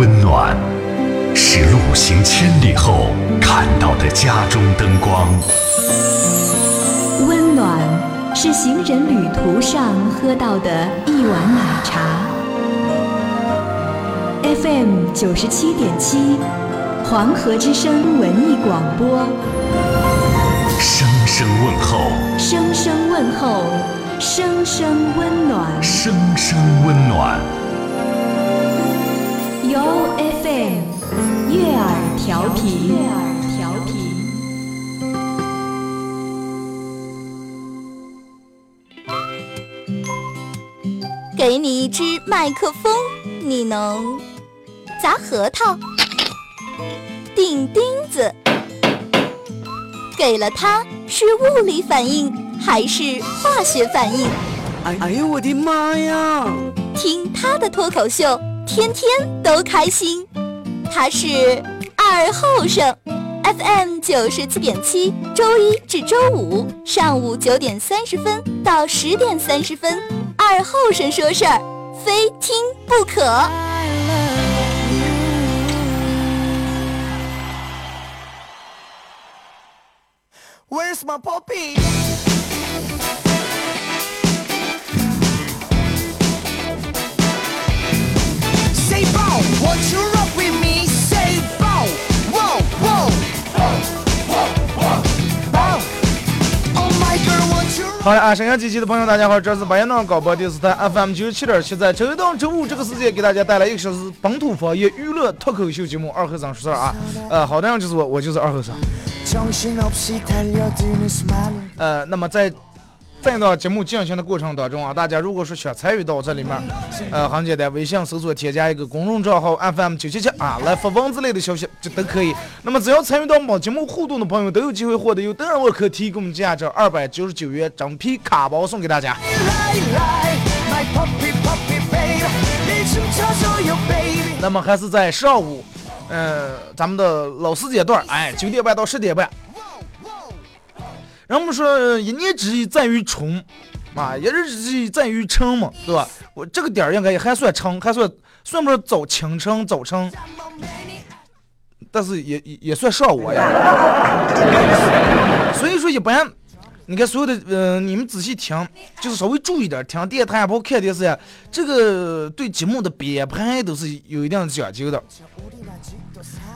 温暖，是路行千里后看到的家中灯光。温暖，是行人旅途上喝到的一碗奶茶。FM 九十七点七，黄河之声文艺广播。声声问候，声声问候，声声温暖。声声温暖。由 FM 悦耳调频，悦耳调频。给你一支麦克风，你能砸核桃、钉钉子。给了它，是物理反应还是化学反应？哎哎呦我的妈呀！听他的脱口秀，天天都开心。他是二后生，FM 九十七点七，周一至周五上午九点三十分到十点三十分，二后生说事儿，非听不可。Where's my puppy? 好了啊，沈阳机器的朋友，大家好，这是白彦淖广播电视台 FM 九十七点七，在周一到周五这个时间给大家带来一个小时本土方言娱乐脱口秀节目《二和尚说事儿》啊，呃，好的，就是我，我就是二和尚。呃，那么在在到节目进行的过程当中啊，大家如果说想参与到这里面，呃，很简单，微信搜索添加一个公众账号 FM 九七七啊，来发文字类的消息就都可以。那么只要参与到我们节目互动的朋友，都有机会获得由德尔沃克提供价值二百九十九元整批卡包送给大家。那么还是在上午，呃，咱们的老师阶段，哎，九点半到十点半，人们说一年之计在于春，啊，一日之计在于晨嘛，对吧？我这个点儿应该也还算晨，还算算不上早清晨早晨，但是也也也算上午呀。所以说一般，你看所有的呃，你们仔细听，就是稍微注意点，听电台也包括看电视呀，这个对节目的编排都是有一定讲究的。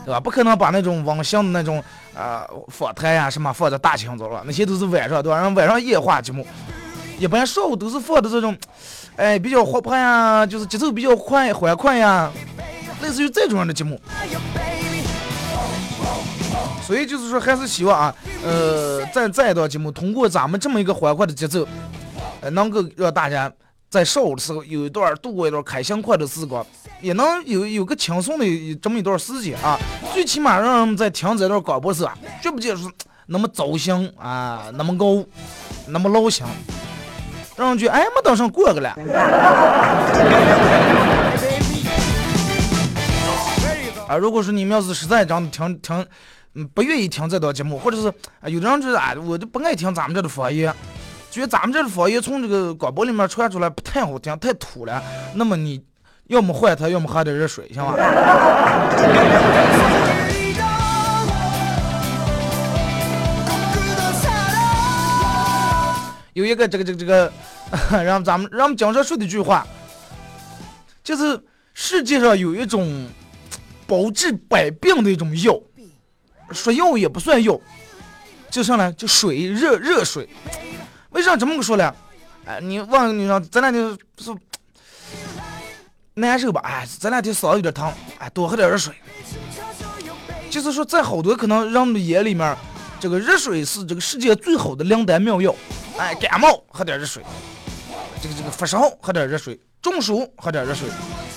对吧？不可能把那种网上的那种啊、访谈呀什么放在大清早了，那些都是晚上，对吧？然后晚上夜话节目，一般上午都是放的这种，哎，比较活泼呀，就是节奏比较快、欢快呀，类似于这种样的节目。所以就是说，还是希望啊，呃，在这一档节目通过咱们这么一个欢快的节奏，呃，能够让大家在上午的时候有一段度过一段开心快乐时光，也能有有个轻松的这么一段时间啊。最起码让人们在听这段广播时啊，绝不就是那么糟心啊，那么高，那么老心，让人觉得哎没等上过个了。啊，如果说你们要是实在这样听听，不愿意听这段节目，或者是啊，有的人就是啊，我就不爱听咱们这的方言，觉得咱们这的方言从这个广播里面传出来不太好听，太土了，那么你要么换它，要么喝点热水，行吧？有一个这个这个这个，让咱们让我们讲上说的一句话，就是世界上有一种包治百病的一种药，说药也不算药，就上来就水热热水。为啥这么个说呢？哎，你问你说咱俩就是难受吧？哎，咱俩天嗓子有点疼，哎，多喝点热水。就是说，在好多可能人的眼里面，这个热水是这个世界最好的灵丹妙药。哎，感冒喝点热水，这个这个发烧喝点热水，中暑喝点热水，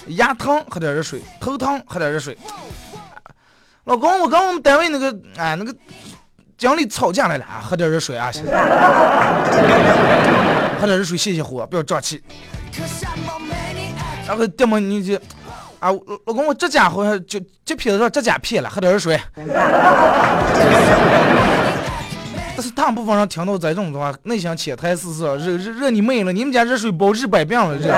牙疼喝点热水，头疼喝点热水。老公，我跟我们单位那个哎那个经理吵架来了，啊喝点热水啊，先喝点热水泄泄火，不要胀气。然后爹妈你就啊，老公我这家伙就这撇子上这家撇了，喝点热水。但是大部分人听到这种的话，内心潜台词是热热热你妹了，你们家热水包治百病了热。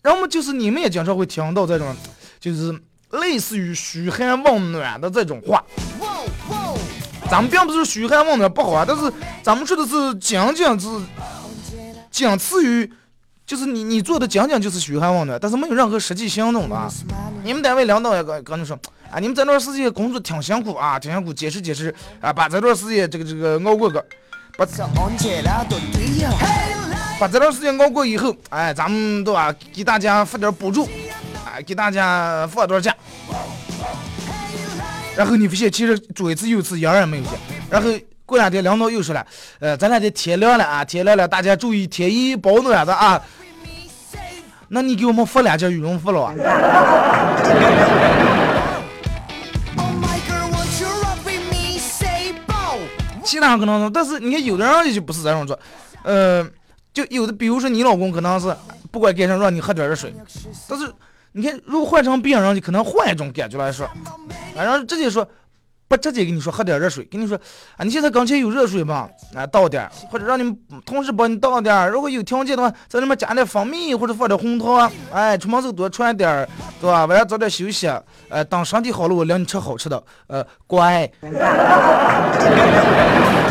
然后就是你们也经常会听到这种，就是类似于嘘寒问暖的这种话。咱们并不是嘘寒问暖不好啊，但是咱们说的是仅仅是仅次于，就是你你做的仅仅就是嘘寒问暖，但是没有任何实际行动的啊。你们单位领导也跟跟你说啊，你们这段时间工作挺辛苦啊，挺辛苦，解释解释啊，把这段时间这个这个熬过个，把把这段时间熬过以后，哎，咱们对吧，给大家发点补助，哎，给大家放段假。然后你发现其实左一次右一次一样也没有见。然后过两天领导又说了，呃，咱俩的天凉了啊，天凉了，大家注意添衣保暖的啊。那你给我们发两件羽绒服了啊？其他可能，但是你看有的人就不是这样做，呃，就有的，比如说你老公可能是不管干啥让你喝点热水，但是你看如果换成别人，就可能换一种感觉来说，然后直接说。不直接跟你说喝点热水，跟你说啊，你现在刚才有热水吗？啊，倒点，或者让你们同事帮你倒点。如果有条件的话，在里面加点蜂蜜或者放点红糖。哎，出门时候多穿点，对吧？晚上早点休息。呃，等身体好了，我领你吃好吃的。呃，乖。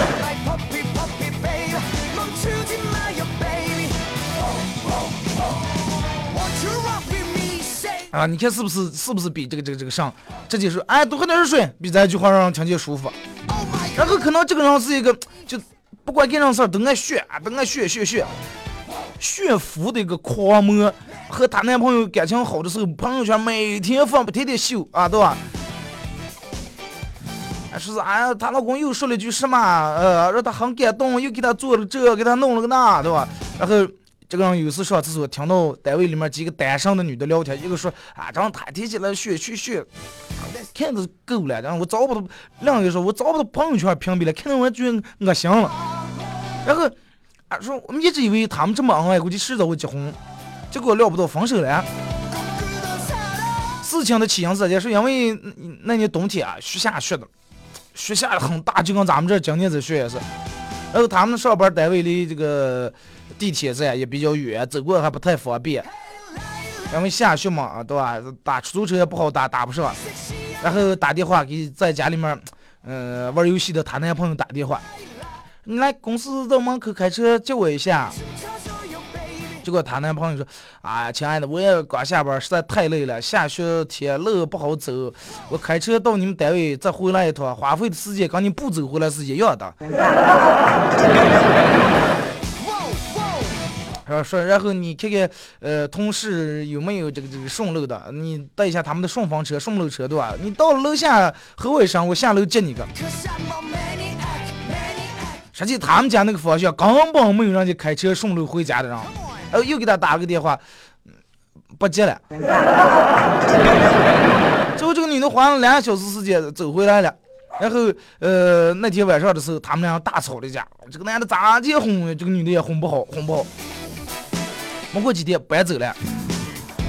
啊，你看是不是是不是比这个这个这个上，直接说哎多喝点热水，比这句话让人听见舒服。然后可能这个人是一个就不管干啥事儿都爱炫，都爱炫炫炫炫富的一个狂魔。和她男朋友感情好的时候，朋友圈每天放不停的秀啊，对吧？说是哎，她老公又说了句什么，呃，让她很感动，又给她做了这，给她弄了个那，对吧？然后。这个人有次上厕所，听到单位里面几个单身的女的聊天，一个说啊，这样他提起来学学学，看着够了。然后我找不到，另一个说，我找不到朋友圈屏蔽了，看到我觉恶心了。然后啊说，我们一直以为他们这么恩爱，估计迟早会结婚，结果料不到分手了。事情的起因是件是因为那年冬天啊，雪下雪的，雪下的很大，就跟咱们这今年这雪也是。然后他们上班单位离这个。地铁站也比较远，走过还不太方便，因为下雪嘛，对吧？打出租车也不好打，打不上。然后打电话给在家里面，嗯，玩游戏的她男朋友打电话，你来公司到门口开车接我一下。结果她男朋友说：“啊，亲爱的，我也刚下班，实在太累了，下雪天路不好走，我开车到你们单位再回来一趟，花费的时间跟你不走回来是一样的。” 说说，然后你看看，呃，同事有没有这个这个顺路的？你带一下他们的顺风车、顺路车，对吧？你到楼下和我上，我下楼接你个。实际他们家那个方向根本没有人家开车顺路回家的人。然后又给他打了个电话，不接了。最后这个女的花了两个小时时间走回来了。然后，呃，那天晚上的时候，他们俩大吵了一架。这个男的咋结婚？这个女的也哄不好，哄不好。没过几天搬走了，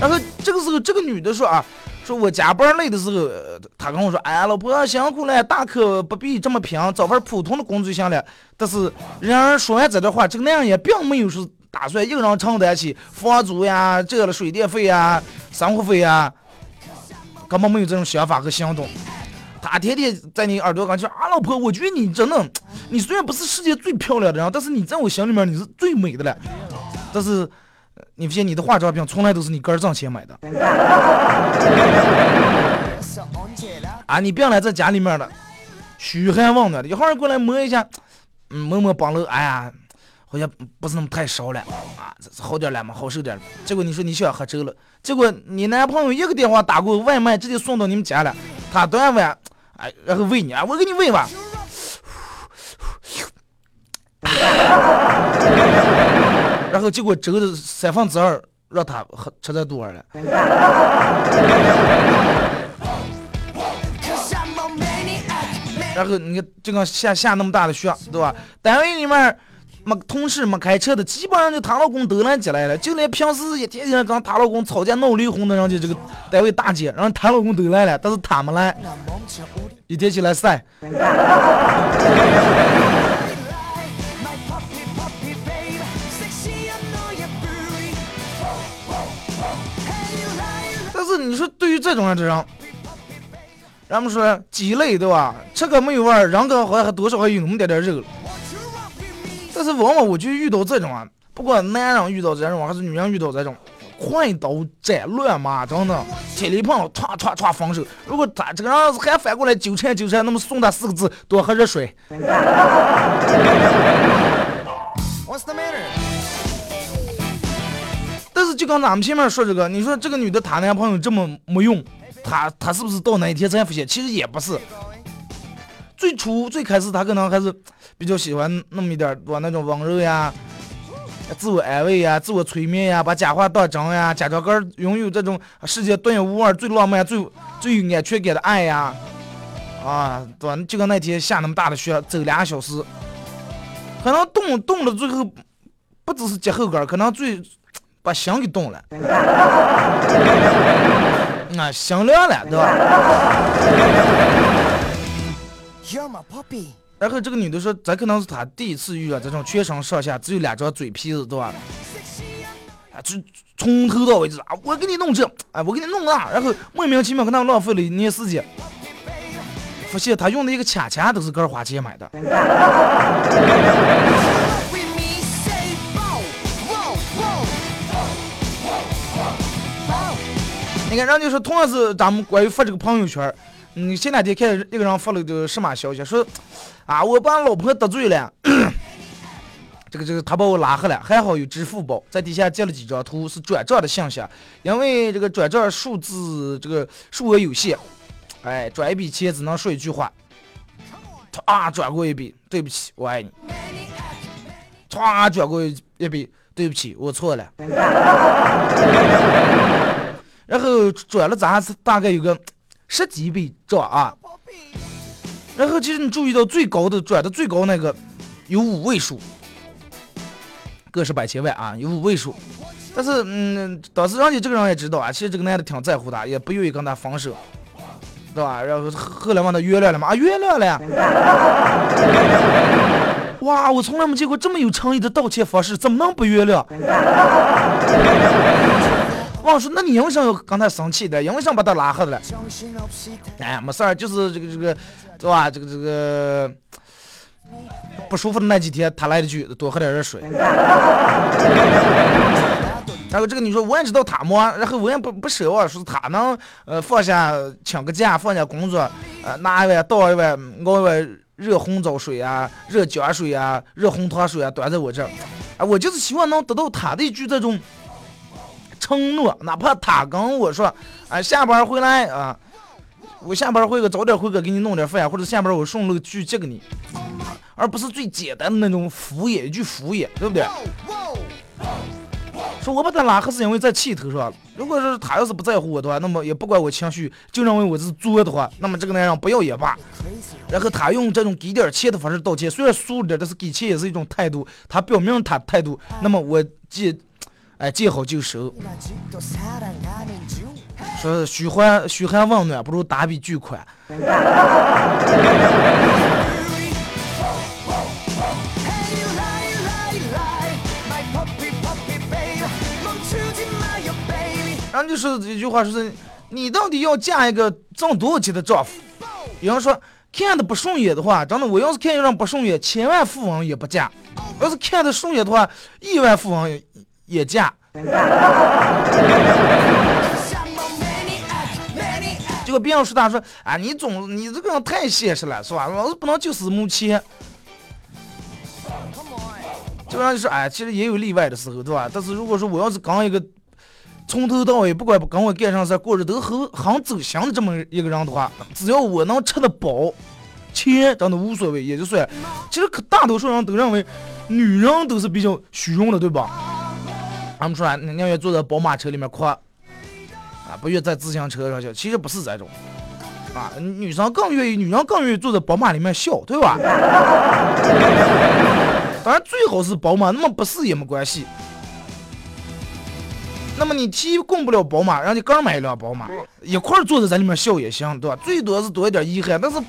然后这个时候这个女的说啊，说我加班累的时候，她跟我说，哎呀老婆辛苦了，大可不必这么拼，找份普通的工作就行了。但是人家说完这段话，这个男人也并没有说打算一个人承担起房租呀、这了水电费呀、生活费呀，根本没有这种想法和行动。他天天在你耳朵上说啊老婆，我觉得你真的，你虽然不是世界最漂亮的人，但是你在我心里面你是最美的了。但是。你发现你的化妆品从来都是你个人挣钱买的啊！你别来在家里面了嘘寒问暖的，一会儿过来摸一下，嗯，摸摸帮了，哎呀，好像不是那么太烧了啊，好点了嘛，好受点了。结果你说你想喝粥了，结果你男朋友一个电话打过，外卖直接送到你们家了，他端碗，哎，然后喂你啊，我给你喂吧。然后结果折的三分之二让他喝吃的多了。然后你看，就刚下下那么大的雪，对吧？单位里面没同事没开车的，基本上就她老公都来接来了。就连平时一天天跟她老公吵架闹离婚的人家这个单位大姐，然后她老公都来了，但是她没来，一天起来晒。这种人这样，人们说鸡肋对吧？吃个没有味儿，人个好像还多少还有那么点点肉。但是往往我就遇到这种啊，不管男人遇到这种还是女人遇到这种，快刀斩乱麻，真的，铁力碰歘歘歘分手。如果他这个人还反过来纠缠纠缠，那么送他四个字：多喝热水。What's the matter? 就刚咱们前面说这个，你说这个女的谈男朋友这么没用，她她是不是到哪一天才发现？其实也不是。最初最开始她可能还是比较喜欢那么一点儿多那种温柔呀、自我安慰呀、自我催眠呀、把假话当真呀、假装个拥有这种世界独一无二、最浪漫、最最有安全感的爱呀，啊，对吧？就跟那天下那么大的雪，走俩小时，可能冻冻了最后不只是脚后跟，可能最把心给冻了，啊，心凉了，对吧？You're my puppy. 然后这个女的说，这可能是她第一次遇到这种全身上下只有两张嘴皮子，对吧？啊，就从头到尾就是啊，我给你弄这，啊，我给你弄那，然后莫名其妙跟他们浪费了一年时间。发现他用的一个卡卡都是个人花钱买的，你看，人家说同样是咱们关于发这个朋友圈，嗯，前两天看一个人发了个什么消息，说啊，我把老婆得罪了，这个这个他把我拉黑了，还好有支付宝，在底下截了几张图是转账的信息，因为这个转账数字这个数额有限，哎，转一笔钱只能说一句话，啊，转过一笔，对不起，我爱你，唰，转过一笔，对不起，我错了。然后转了咱是大概有个十几笔账啊，然后其实你注意到最高的转的最高那个有五位数，个十百千万啊，有五位数。但是嗯，当时人家这个人也知道啊，其实这个男的挺在乎他，也不愿意跟他分手，对吧？然后后来问他原谅了吗？啊，原谅了。哇，我从来没见过这么有诚意的道歉方式，怎么能不原谅？王说：“那你为什么要跟他生气的？因为什么把他拉黑的了？哎，没事儿，就是这个这个，对吧？这个这个不舒服的那几天，他来了句多喝点热水。然后这个你说我也知道他嘛，然后我也不不奢望说他能呃放下请个假，放下工作，呃拿一碗倒一碗熬一碗热红枣水啊，热姜水啊，热红糖水啊，端在我这儿，啊，我就是希望能得到他的一句这种。”承诺，哪怕他跟我说，啊，下班回来啊，我下班回个早点回个给你弄点饭，或者下班我顺路去接给你，而不是最简单的那种敷衍，一句敷衍，对不对？说我把他拉黑是因为在气头上，如果是他要是不在乎我的话，那么也不管我情绪，就认为我是作的话，那么这个男人不要也罢。然后他用这种给点钱的方式道歉，虽然俗点，但是给钱也是一种态度，他表明他态度，那么我既。哎，见好就收。说嘘寒嘘寒问暖不如打笔巨款。然后就说一句话，说是你到底要嫁一个挣多少钱的丈夫？有人说看的不顺眼的话，真的，我要是看一个人不顺眼，千万富翁也不嫁；要是看的顺眼的话，亿万富翁也。也嫁，结果别人说他说啊，你总你这个人太现实了，是吧？老是不能就是目前。这个人就说哎，其实也有例外的时候，对吧？但是如果说我要是跟一个从头到尾不管跟我干上事，过着都很很走心的这么一个人的话，只要我能吃得饱，钱真的无所谓，也就算。其实可大多数人都认为女人都是比较虚荣的，对吧？他们说啊，宁愿坐在宝马车里面哭，啊，不愿在自行车上笑。其实不是这种，啊，女生更愿意，女生更愿意坐在宝马里面笑，对吧？当然最好是宝马，那么不是也没关系。那么你提供不了宝马，让你哥买一辆宝马，一块坐在在里面笑也行，对吧？最多是多一点遗憾，但是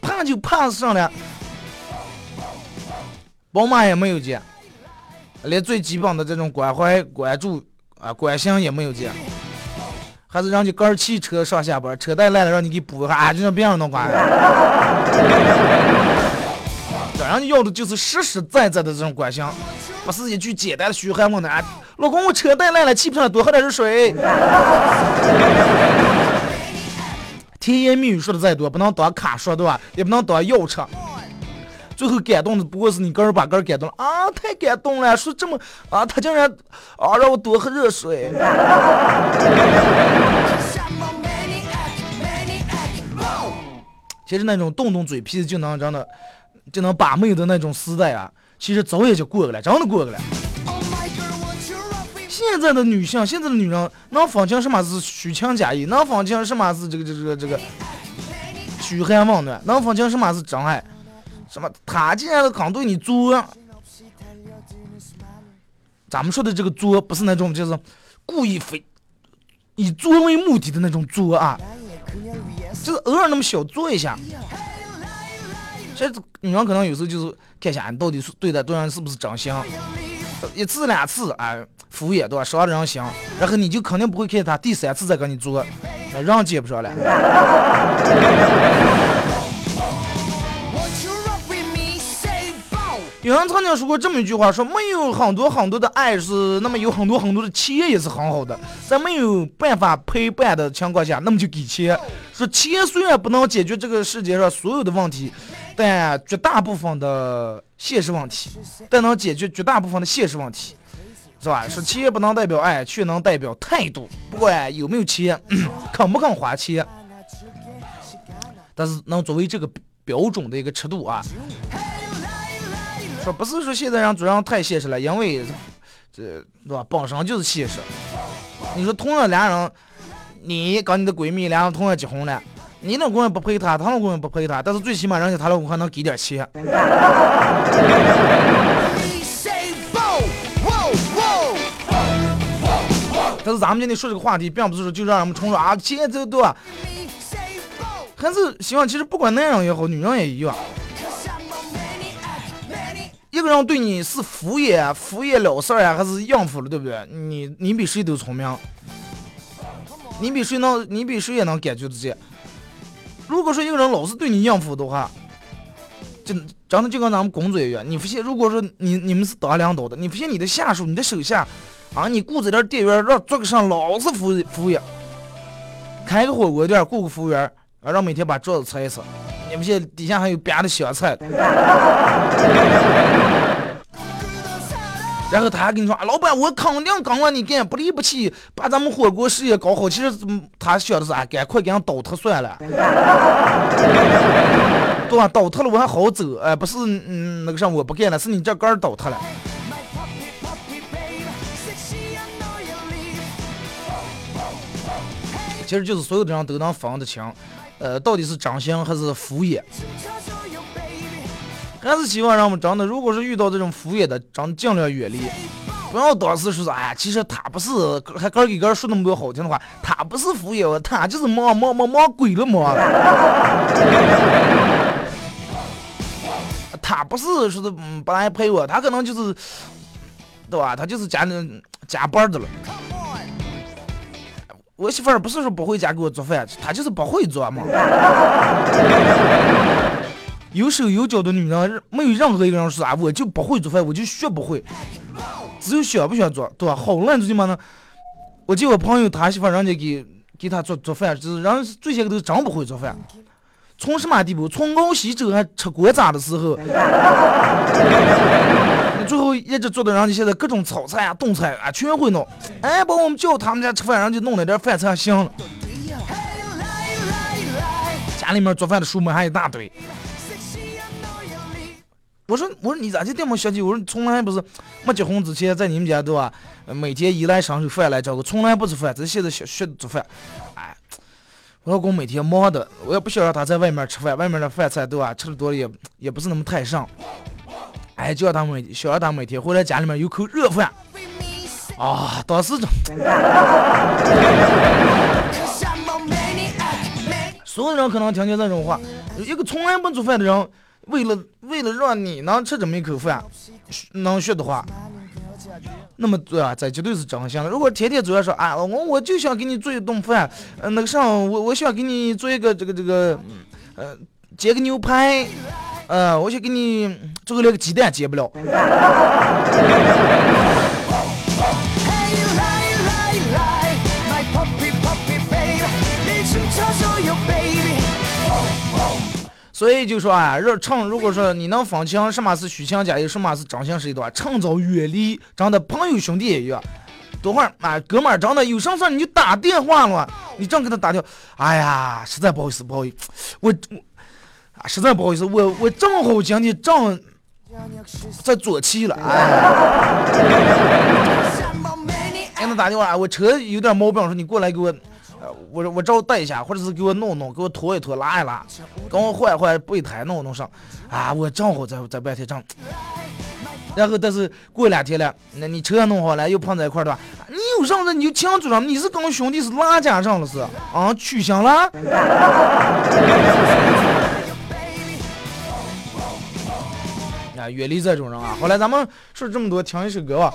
怕就怕上了，宝马也没有见。连最基本的这种关怀、关注啊、关心也没有见，还是让你个儿骑车上下班，车带烂了让你给补一下，啊，就让别人弄管。这人要的就是实实在在的这种关心，不是一句简单的嘘寒问暖。老公，我车带烂了，气不上，多喝点热水。甜言蜜语说的再多，不能当卡说对吧？也不能当药吃。最后感动的不过是你个人把个人感动了啊！太感动了，说这么啊，他竟然啊让我多喝热水。其实那种动动嘴皮子就能真的就能把妹的那种时代啊，其实早也就过去了，真的过去了。现在的女性，现在的女人能分清什么是虚情假意，能分清什么是这个这个这个嘘寒问暖，能分清什么是真爱。什么？他竟然敢对你作，咱们说的这个作，不是那种就是故意非以作为目的的那种作啊，就是偶尔那么小作一下。其实女人可能有时候就是看一下你到底是对待对方是不是真心，一次两次哎敷衍对吧，伤人心，然后你就肯定不会看他第三次再跟你作，人接不上了。有人曾经说过这么一句话，说没有很多很多的爱是，那么有很多很多的钱也是很好的，在没有办法陪伴的情况下，那么就给钱。说钱虽然不能解决这个世界上所有的问题，但绝大部分的现实问题，但能解决绝大部分的现实问题，是吧？说钱不能代表爱，却能代表态度。不管有没有钱，肯不肯花钱，但是能作为这个标准的一个尺度啊。说不是说现在人做人太现实了，因为这对吧？本身就是现实。你说同样俩人，你跟你的闺蜜俩人同样结婚了，你老公也不陪她，她老公也不陪她，但是最起码人家她老公还能给点钱。但是咱们今天说这个话题，并不是说就让人们冲说啊钱这对吧？还是希望其实不管男人也好，女人也一样。一个人对你是敷衍、敷衍了事儿呀，还是应付了，对不对？你你比谁都聪明，你比谁能，你比谁也能感觉得见。如果说一个人老是对你应付的话，就真的就跟咱们工作一样，你发现，如果说你你们是当领导的，你发现你的下属、你的手下啊，你雇这点店员让做个上老是服服务员，开个火锅店雇个服务员，啊，让每天把桌子擦一擦。你们现底下还有别的小菜，然后他还跟你说啊：“老板，我肯定跟着你干，不离不弃，把咱们火锅事业搞好。”其实他想的是啊，赶快给人倒他算了，对吧？倒塌了我还好走，哎，不是，嗯，那个啥，我不干了，是你这杆倒塌了。其实就是所有的人都能分得清。呃，到底是真心还是敷衍？还是希望让我们真的，如果是遇到这种敷衍的，真尽量远离。不要当时说是，哎呀，其实他不是，还哥给哥说那么多好听的话，他不是敷衍我，他就是忙忙忙忙鬼了忙。他不是说的不来陪我，他可能就是，对吧？他就是加那加班的了。我媳妇儿不是说不回家给我做饭，她就是不会做嘛。有手有脚的女人，没有任何一个人说啊，我就不会做饭，我就学不会，只有想不想做，对吧？好烂最起码呢。我记我朋友他媳妇，人家给给他做做饭，就是人最先都真不会做饭，从什么地步？从熬稀粥还吃锅渣的时候。最后一直做到人家现在各种炒菜啊、炖菜啊全会弄，哎，把我们叫他们家吃饭，人家弄了点饭菜行了。家里面做饭的书目还一大堆。我说我说你咋就这么小气？我说你从来不是没结婚之前在你们家对吧？每天衣来伸手饭来张口，从来不吃饭，只是现在学学做饭。哎，我老公每天忙的，我也不想让他在外面吃饭，外面的饭菜对吧？吃的多了也也不是那么太上。哎，叫他每想让他每天回来家里面有口热饭啊！当时就，所有人可能听见这种话，一个从来不做饭的人，为了为了让你能吃这么一口饭，能学的话，那么对啊，这绝对是真心的。如果天天主要说啊，我我就想给你做一顿饭，呃，那个啥，我我想给你做一个这个这个，呃，煎个牛排，嗯，我想给你做个那个鸡蛋煎不了。所以就说啊，若趁如果说你能分清什么是虚情假意，什么是真心实意的话，趁早远离，真的朋友兄弟也一样。等会儿啊，哥们儿，真的有什么事你就打电话了，你正给他打掉，哎呀，实在不好意思，不好意思，我我啊，实在不好意思，我我正好今天正在做气了，哎，给他打电话，我车有点毛病，说你过来给我。我我找带一下，或者是给我弄弄，给我拖一拖，拉一拉，给我换一换备胎，弄弄上。啊，我正好在在白天正。然后但是过两天了，那你车弄好了，又碰在一块儿的话，你有啥子你就清楚了，你是跟兄弟是拉家上了是啊，取消了。啊，远离这种人啊！好了，咱们说这么多，听一首歌吧。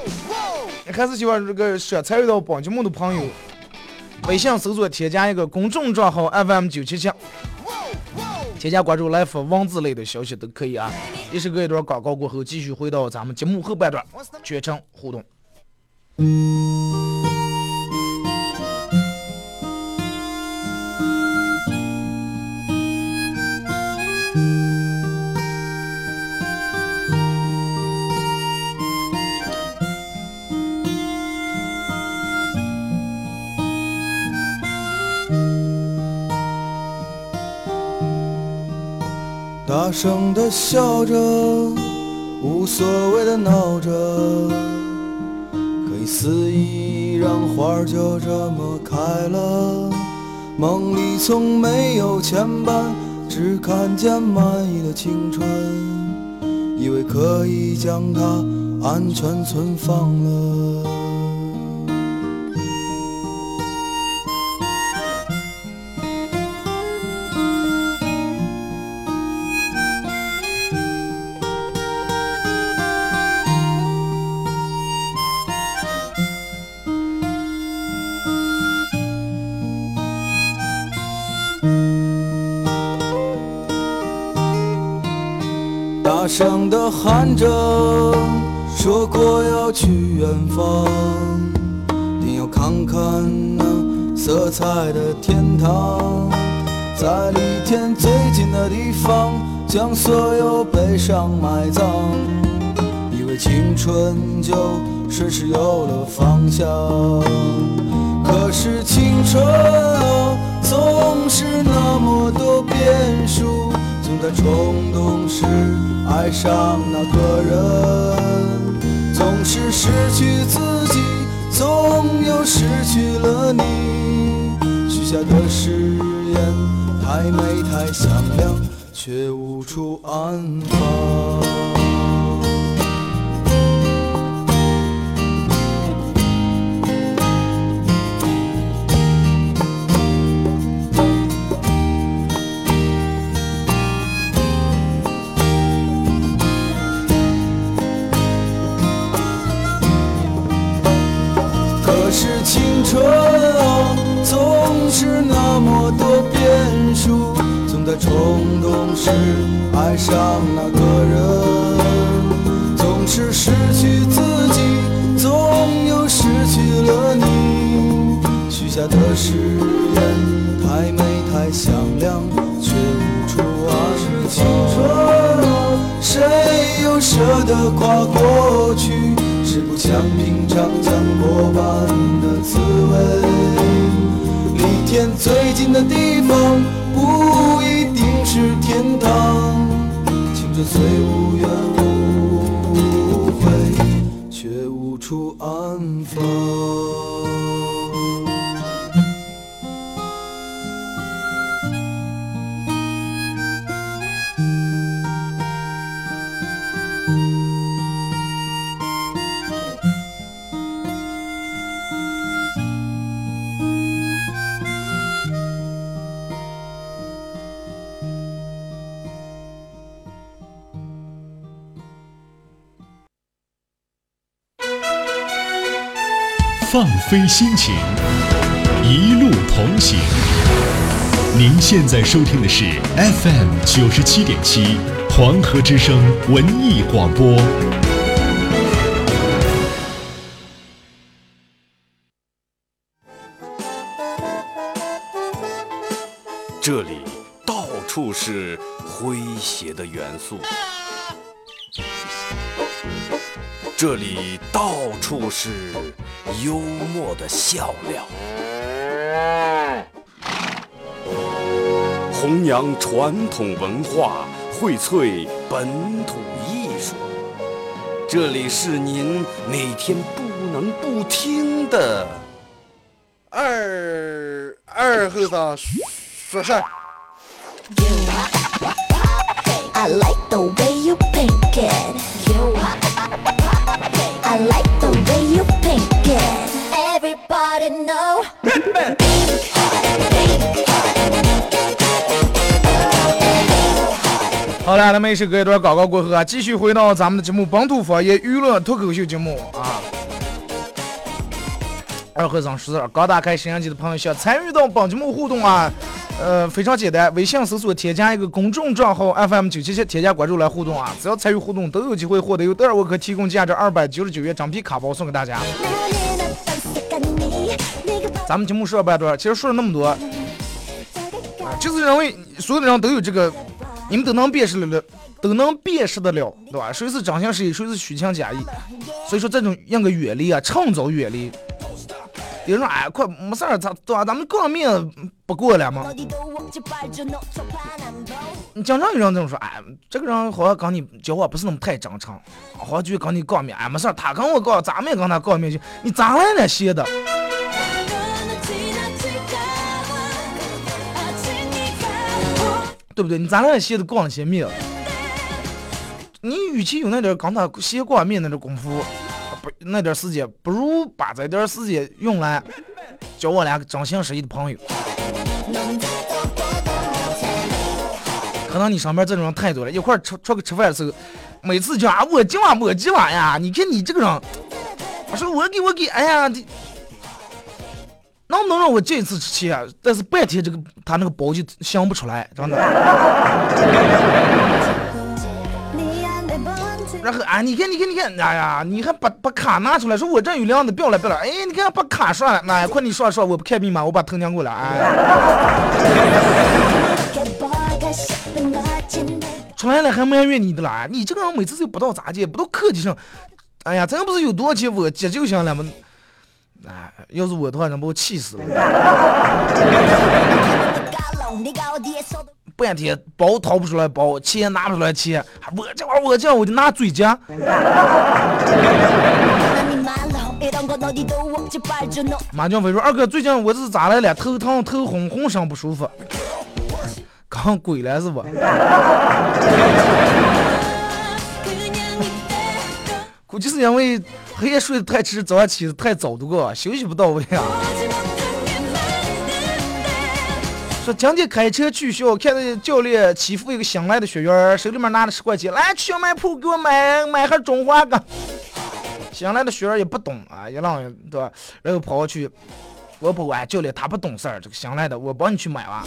还是希望这个想参与到本节目的朋友，微信搜索添加一个公众账号 FM 九七七，添加关注来发文字类的消息都可以啊。一首歌一段广告过后，继续回到咱们节目后半段，全程互动。大声的笑着，无所谓的闹着，可以肆意让花儿就这么开了。梦里从没有牵绊，只看见满意的青春，以为可以将它安全存放了。声的喊着，说过要去远方，定要看看那色彩的天堂，在离天最近的地方，将所有悲伤埋葬，以为青春就顺势有了方向。可是青春啊，总是那么多变数，总在冲动时爱上那个人，总是失去自己，总又失去了你。许下的誓言太美太响亮，却无处安放。总在冲动时爱上那个人，总是失去自己，总又失去了你。许下的誓言太美太响亮，却无处安放。谁又舍得跨过去？是不想品尝将过般的滋味。最近的地方不一定是天堂，青春虽无怨无同行。您现在收听的是 FM 九十七点七黄河之声文艺广播。这里到处是诙谐的元素，这里到处是幽默的笑料，弘扬传统文化，荟萃本土艺术。这里是您每天不能不听的二二后生说事儿。You, I like the way you 好了，那么也是隔一段广告过后啊，继续回到咱们的节目《本土方言娱乐脱口秀》节目啊。二和尚说刚打开摄像机的朋友想参与到本节目互动啊，呃，非常简单，微信搜索添加一个公众账号 FM 九七七，添加关注来互动啊。只要参与互动，都有机会获得由德尔沃克提供价值二百九十九元整皮卡包送给大家。咱们节目说了半段，其实说了那么多，啊，就是认为所有的人都有这个，你们都能辨识得了，都能辨识得了，对吧？谁是真心实意，谁是虚情假意。所以说这种样个远离啊，趁早远离。有人说哎，快没事儿，咱对吧？咱们过面不过了吗？你经常有人这么说，哎，这个人好像跟你交往不是那么太正常，好像就跟你告面，哎，没事儿，他跟我告，咱们也跟他告面去，你咋来了些的？对不对？你咱俩歇的光些面，你与其有那点跟他歇光面那点功夫，不那点时间，不如把这点时间用来交我俩真心实意的朋友。可能你身边这种人太多了，一块儿出出去吃饭的时候，每次就啊我今晚我今晚呀，你看你这个人，我说我给我给，哎呀你。能不能让我这次吃钱？但是半天这个他那个包就想不出来，真的。然后啊，你看，你看，你看，哎呀，你还把把卡拿出来，说我这有两的，不要了，不要了。哎，你看把卡刷了，那快你刷刷，我不看密码，我把头娘过来。哎，出来了还埋怨你的啦？你这个人每次就不到咋接，不到客气上。哎呀，咱不是有多少钱我接就行了吗？哎，要是我的话，能把我气死了。半天包掏不出来包，钱拿不出来钱，我这玩意我这我就拿嘴夹。马俊飞说：“二哥，最近我这是咋来了？头疼、头昏、浑身不舒服。刚鬼了是不？估计是因为黑夜睡得太迟，早上起得太早，的个休息不到位啊。”说今天开车去学校，看到教练欺负一个新来的学员，手里面拿着十块钱，来去小卖铺给我买买盒中华钢。新来的学员也不懂啊，一浪对吧？然后跑过去，我不管教练，他不懂事儿，这个新来的，我帮你去买吧。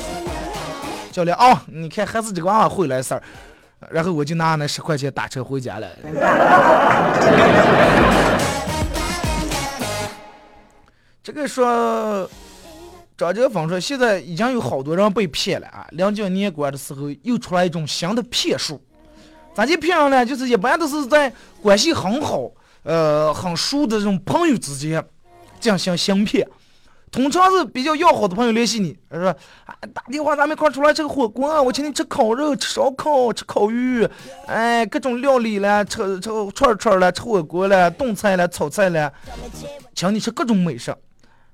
教练哦，你看还是这个娃娃会来事儿。然后我就拿那十块钱打车回家了。这个说。张哲峰说：“现在已经有好多人被骗了啊！临近年关的时候，又出来一种新的骗术。咋就骗人呢？就是一般都是在关系很好、呃很熟的这种朋友之间进行行骗。通常是比较要好的朋友联系你，他说啊打电话咱们一块出来吃个火锅，我请你吃烤肉、吃烧烤、吃烤鱼，哎各种料理了，吃吃串串了，吃火锅了，炖菜了，炒菜了，请你吃各种美食，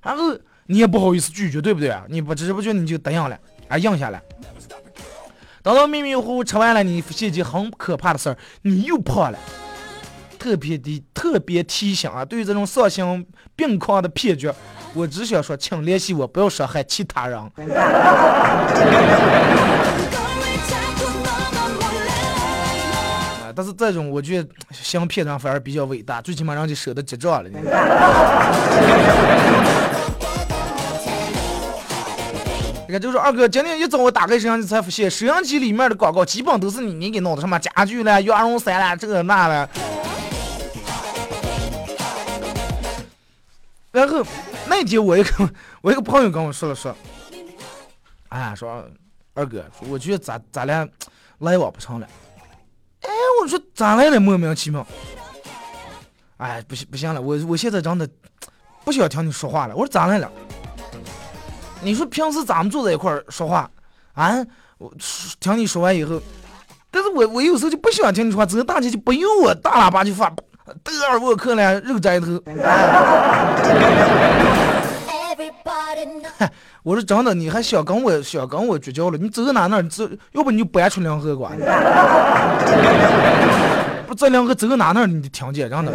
然后。”你也不好意思拒绝，对不对啊？你不知不觉你就答应了，啊，应下来。等到迷迷糊糊吃完了，你发现一件很可怕的事儿，你又胖了。特别的特别提醒啊，对于这种丧心病狂的骗局，我只想说，请联系我，不要伤害其他人。但是这种我觉得相骗人反而比较伟大，最起码让你舍得结账了。你看，就是二哥，今天一早我打开摄像机才发现，摄像机里面的广告基本都是你你给弄的，什么家具了、羊绒衫了，这个那了。然后那天我一个我一个朋友跟我说了说，哎呀，说二哥，我觉得咱咱俩来往不成了。哎，我说咋来了？莫名其妙。哎，不行不行了，我我现在真的不想听你说话了。我说咋来了？你说平时咱们坐在一块儿说话，啊，我听你说完以后，但是我我有时候就不喜欢听你说话，走大街就不用我大喇叭就发，德尔沃克了，肉摘头。我说真的，你还想跟我想跟我绝交了？你走哪哪走？要不你就搬出两河管。不，这两个走哪哪你听见，真的。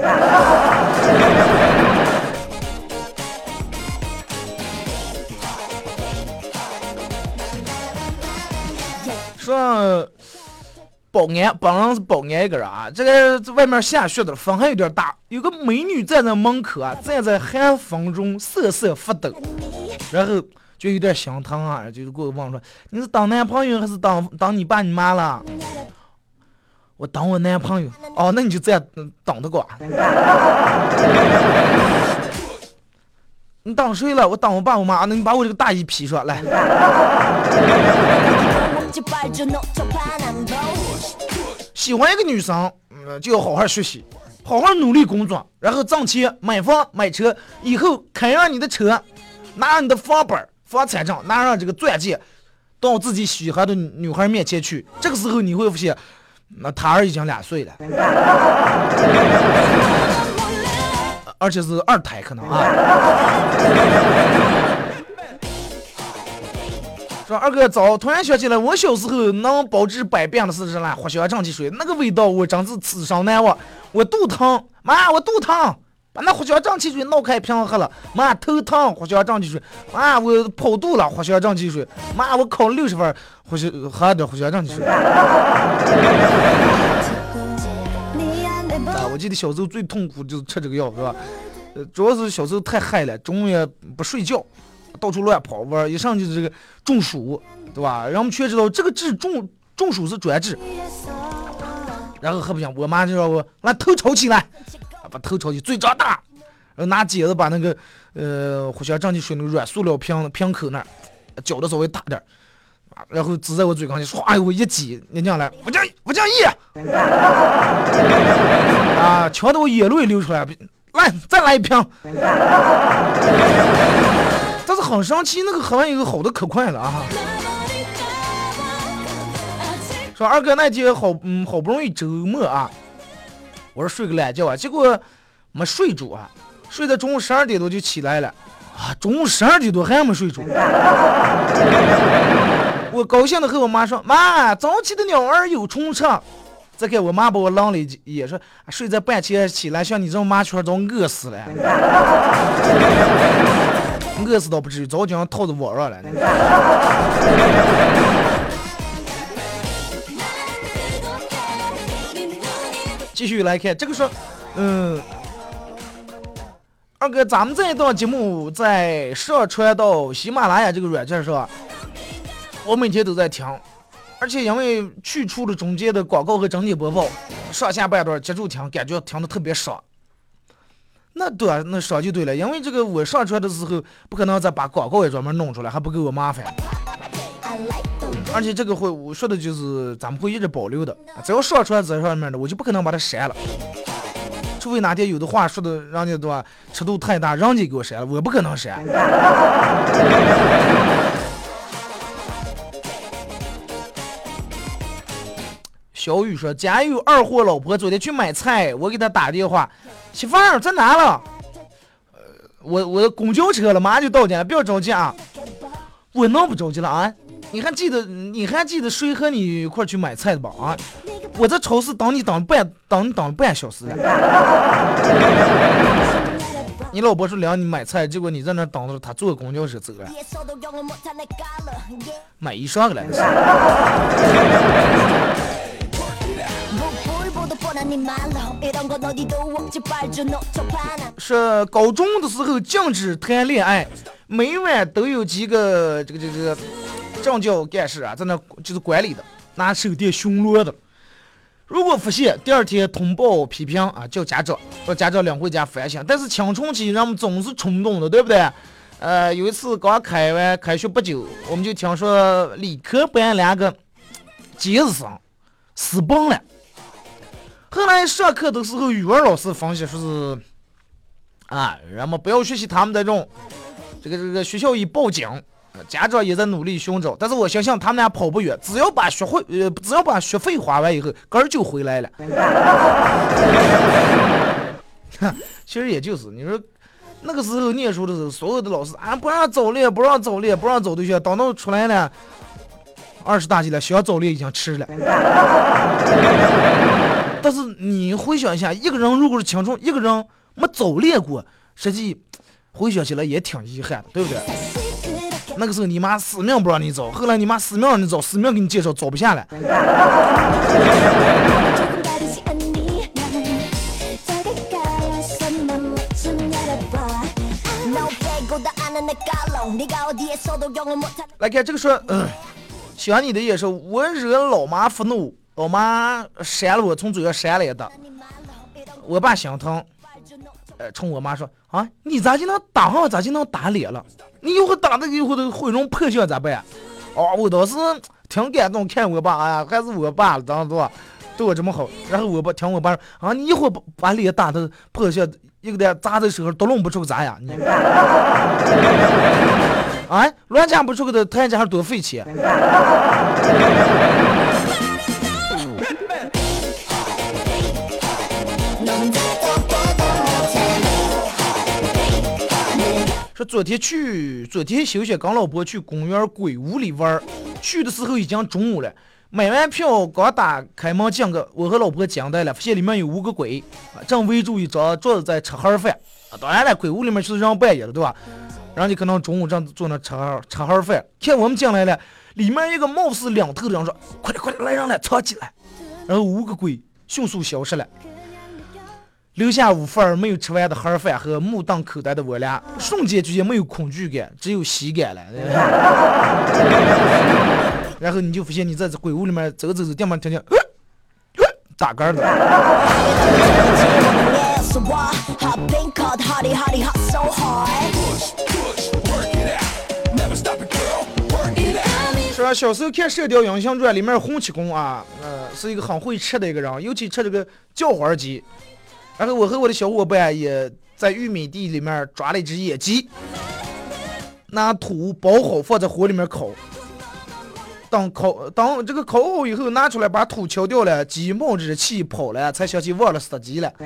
说保安，本人是保安一个人啊。这个外面下雪的风还有点大，有个美女站在门口啊，站在寒风中瑟瑟发抖，然后就有点心疼啊，就给我问说：“你是当男朋友还是当当你爸你妈了？”我当我男朋友。哦，那你就这样等着管。你当谁了？我当我爸我妈。那你把我这个大衣披上来。喜欢一个女生，嗯，就要好好学习，好好努力工作，然后挣钱买房买车，以后开上你的车，拿上你的房本、房产证，拿上这个钻戒，到自己喜欢的女孩面前去。这个时候你会发现，那他儿已经两岁了，而且是二胎可能啊。说二哥早，突然想起来，我小时候能保治百病的是什么？藿香正气水，那个味道我真是此生难忘。我肚疼，妈，我肚疼，把那藿香正气水弄开瓶喝了。妈，头疼，藿香正气水。妈，我跑肚了，藿香正气水。妈，我考六十分，藿香喝点藿香正气水。啊，我记得小时候最痛苦就是吃这个药，是吧？呃，主要是小时候太嗨了，中午也不睡觉。到处乱跑玩，一上就是这个中暑，对吧？然后我们全知道这个治中中暑是专治。然后还不行，我妈就让我拿头朝起来，把头朝起，嘴张大，然后拿剪子把那个呃藿香正气水那个软塑料瓶瓶口那儿搅的稍微大点儿然后支在我嘴上去，唰我一挤，你讲来，我讲我讲一，啊，呛得我眼泪流出来，来再来一瓶。很生气，那个喝完以后好的可快了啊！说二哥那天好，嗯，好不容易周末啊，我说睡个懒觉啊，结果没睡住啊，睡到中午十二点多就起来了啊，中午十二点多还没睡住。我高兴的和我妈说：“妈，早起的鸟儿有虫吃。”再看我妈把我愣了一眼，说：“睡在半天起来，像你这种麻雀都饿死了。”饿死倒不至于，早将套在网上了。继续来看这个说，嗯，二哥，咱们这一档节目在上传到喜马拉雅这个软件上，我每天都在听，而且因为去除了中间的广告和整体播报，上下半段接住听，感觉听的特别爽。那对啊，那说就对了，因为这个我上传的时候不可能再把广告也专门弄出来，还不给我麻烦。而且这个会我说的就是咱们会一直保留的，只要上传在上面的，我就不可能把它删了。除非哪天有的话说的让你对吧，尺度太大，让你给我删了，我不可能删。小雨说：“家有二货老婆，昨天去买菜，我给他打电话。”媳妇儿在哪了？呃，我我公交车了，马上就到家了，不要着急啊！我能不着急了啊？你还记得你还记得谁和你一块去买菜的吧？啊！我在超市等你等半等你等了半小时了。你老婆说领你买菜，结果你在那等着，他坐公交车走了。买衣裳了。是高中的时候禁止谈恋爱，每晚都有几个这个这个这个政教干事啊，在那就是管理的，拿手电巡逻的。如果发现，第二天通报批评啊，叫家长，让家长领回家反省。但是青春期人们总是冲动的，对不对？呃，有一次刚开完开学不久，我们就听说理科班两个尖子生私奔了。后来上课的时候，语文老师分析说是啊，人们不要学习他们这种，这个这个学校已报警，家长也在努力寻找。但是我相信他们俩跑不远，只要把学会呃，只要把学费花完以后，根儿就回来了。其实也就是你说。那个时候念书的时候，所有的老师啊不让早恋，不让早恋，不让早对象。等到出来了，二十大几了，想早恋已经迟了。但是你回想一下，一个人如果是青春，一个人没早恋过，实际回想起来也挺遗憾的，对不对？那个时候你妈死命不让你走，后来你妈死命让你走，死命给你介绍，走不下来。来看这个说，嗯，喜欢你的也是我惹老妈愤怒，我妈扇了我，从嘴上扇来的。我爸心疼，呃，冲我妈说啊，你咋就能打上，咋就能打脸了？你一会打的一会都毁容破相咋办？哦，我当时挺感动，看我爸，哎呀，还是我爸，当时对我这么好。然后我爸听我爸说啊，你一会把脸打的破相。一个点砸的时候都弄不出个咋样？你啊，乱讲不出个的，他家还多费钱。昨天去，昨天休息跟老婆去公园鬼屋里玩去的时候已经中午了。买完票刚打开门进个，我和老婆惊呆了，发现里面有五个鬼，正围住一张桌子在吃盒饭。当然了，鬼屋里面就是让半夜了，对吧？人家可能中午正坐那吃盒吃盒饭，看我们进来了，里面一个貌似两头的人说：“快点快点，来人了，藏起来。”然后五个鬼迅速消失了，留下五份儿没有吃完的盒饭和目瞪口呆的我俩，瞬间之间没有恐惧感，只有喜感了。然后你就发现你在这鬼屋里面走走走，电门听见，打杆子。是吧？小时候看《射雕英雄传》里面洪七公啊，呃，是一个很会吃的一个人，尤其吃这个叫花鸡。然后我和我的小伙伴也在玉米地里面抓了一只野鸡，拿土包好放在火里面烤。等烤等这个烤好以后拿出来，把土敲掉了，鸡冒着气跑了，才想起忘了杀鸡了。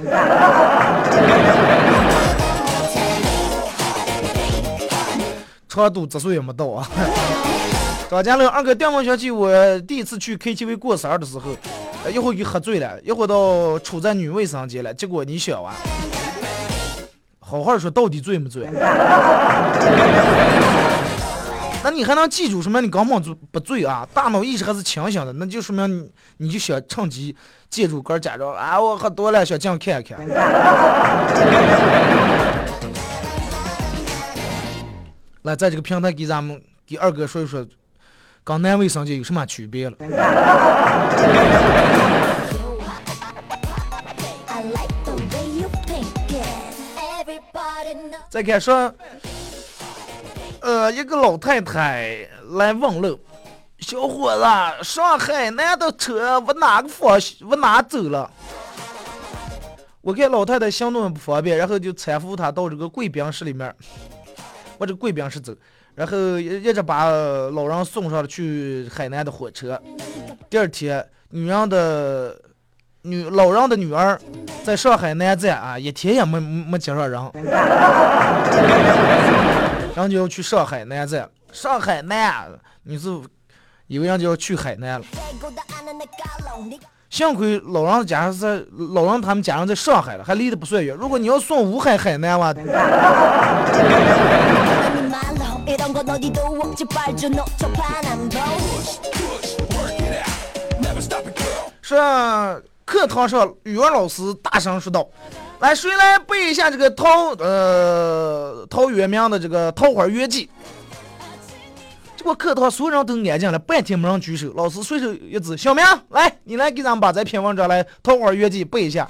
长度这岁也没到啊。张家乐二哥，电话响起，我第一次去 KTV 过生日的时候，一会儿给喝醉了，一会儿到处在女卫生间了，结果你想啊，好好说，到底醉没醉？那你还能记住什么？你根本就不醉啊，大脑意识还是清醒的，那就说明你你就想趁机借助哥假装啊，我喝多了，想进看看。来，在这个平台给咱们给二哥说一说，跟男卫生间有什么区别了？再看说。呃，一个老太太来问路，小伙子，上海南的车往哪个方向往哪走了？我看老太太行动不方便，然后就搀扶她到这个贵宾室里面，往这贵宾室走，然后一直把老人送上了去海南的火车。第二天，女人的女老人的女儿在上海南站啊，一天也没没接上人。人就要去上海南站，上海南，你是以为人就要去海南了？幸亏老人家在，老人他们家人在上海了，还离得不算远。如果你要送武汉海南话，是课堂上，语文老师大声说道：“来，谁来背一下这个陶呃陶渊明的这个《桃花源记》？”结果课堂所有人都安静了，半天没人举手。老师随手一指：“小明，来，你来给咱们把这篇文章来《桃花源记》背一下。”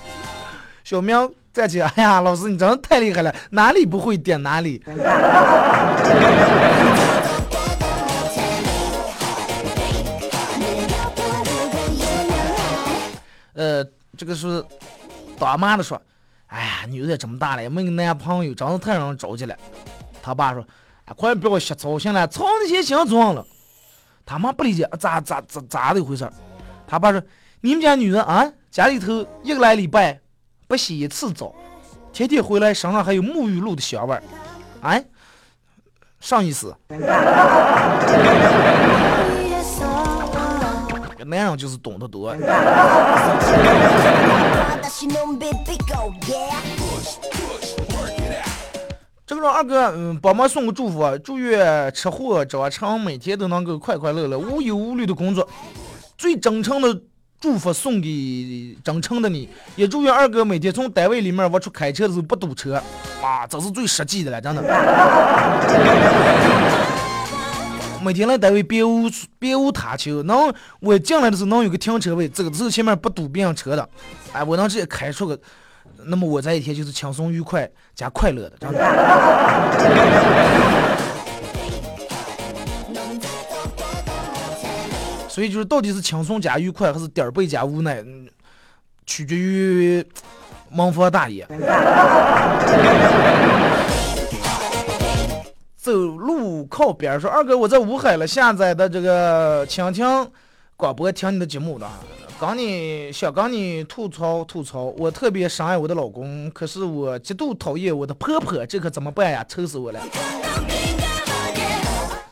小明站起来：“哎呀，老师你真的太厉害了，哪里不会点哪里。”呃，这个是大妈的说：“哎呀，女的这么大了，也没个男朋友，真是太让人着急了。”他爸说：“啊，快不要瞎操心了，操那些心装了。”他妈不理解，咋咋咋咋的一回事？他爸说：“你们家女人啊，家里头一个来礼拜不洗一次澡，天天回来身上还有沐浴露的香味儿，哎，啥意思？”男人就是懂得多。这个让二哥嗯帮忙送个祝福啊，祝愿吃货张成每天都能够快快乐乐、无忧无虑的工作。最真诚的祝福送给真诚的你，也祝愿二哥每天从单位里面我出开车的时候不堵车。啊，这是最实际的了，真的。每天来单位别无别无他求，能我进来的时候能有个停车位，这个时候前面不堵别人车的，哎，我能直接开出个，那么我这一天就是轻松愉快加快乐的，真的。所以就是到底是轻松加愉快，还是点儿背加无奈，取决于门房大爷。走路靠边说：“二哥，我在武汉了，下载的这个蜻蜓广播听你的节目的，跟你想跟你吐槽吐槽，我特别深爱我的老公，可是我极度讨厌我的婆婆，这可怎么办呀？愁死我了！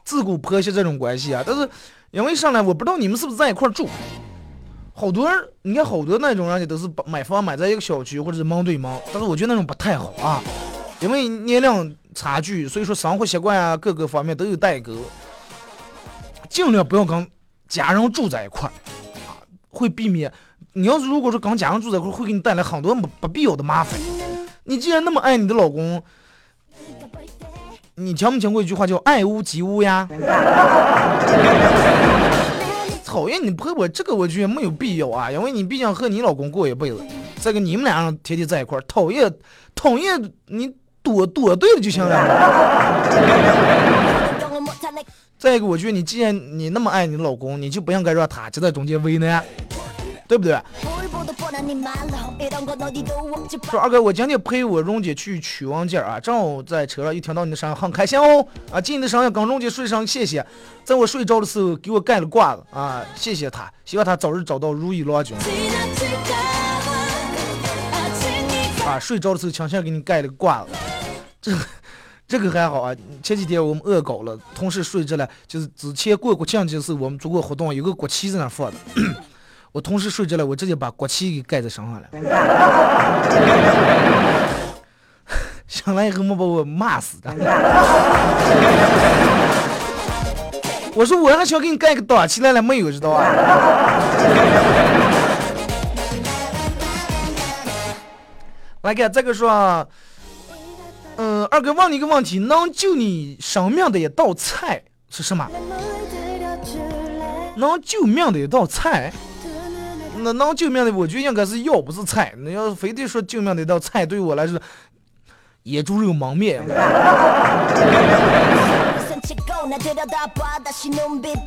自古婆媳这种关系啊，但是因为上来我不知道你们是不是在一块住，好多人你看好多那种人家都是买房买在一个小区或者是门对门，但是我觉得那种不太好啊，因为年龄。”差距，所以说生活习惯啊，各个方面都有代沟，尽量不要跟家人住在一块儿，啊，会避免。你要是如果说跟家人住在一块，会给你带来很多不不必要的麻烦。你既然那么爱你的老公，你听没听过一句话叫“爱屋及乌”呀？讨厌你婆婆，这个我觉得没有必要啊，因为你毕竟和你老公过一辈子，再个你们俩人天天在一块儿，讨厌讨厌你。躲躲对了就行了。再一个，我觉得你既然你那么爱你老公，你就不应该让他就在中间为难，对不对？说二哥，我今天陪我蓉姐去取文件啊，正好在车上一听到你的声音，很开心哦。啊，进你的声音，跟蓉姐说一声谢谢，在我睡着的时候给我盖了褂子啊，谢谢他，希望他早日找到如意郎君。啊，睡着的时候强行给你盖了个褂子。这这个还好啊，前几天我们恶搞了，同事睡着了，就是之前过国庆节时候我们做过活动，有个国旗在那放的，我同事睡着了，我直接把国旗给盖在身上了，醒来以后没把我骂死的，我说我还想给你盖个短旗来了，没有知道吧？来看这个说。嗯，二哥问你一个问题，能救你生命的一道菜是什么？能救命的一道菜？那能救命的，我觉得应该是药，不是菜。那要是非得说救命的一道菜，对我来说，野猪肉焖面。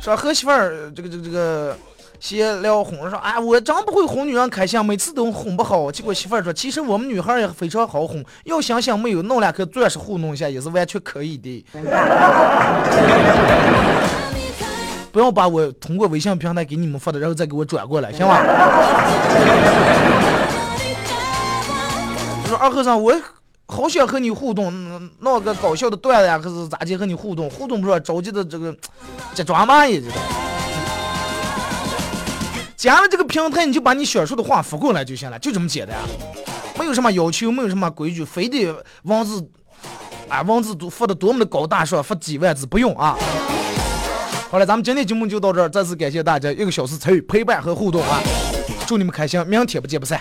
说和媳妇儿这个这个这个。闲聊哄说啊，我真不会哄女人开心，每次都哄不好。结果媳妇儿说，其实我们女孩也非常好哄，要想想没有弄两颗钻石糊弄一下也是完全可以的。不要把我通过微信平台给你们发的，然后再给我转过来，行吧？说二和尚，我好想和你互动，闹个搞笑的段子呀，还是咋地和你互动？互动不说，着急的这个这装嘛也知道。加了这个平台，你就把你想说的话发过来就行了，就这么简单，没有什么要求，没有什么规矩，非得文字啊文字都发的多么的高大上，发几万字不用啊。好了，咱们今天节目就到这儿，再次感谢大家一个小时参与陪伴和互动啊。祝你们开心，明天不见不散。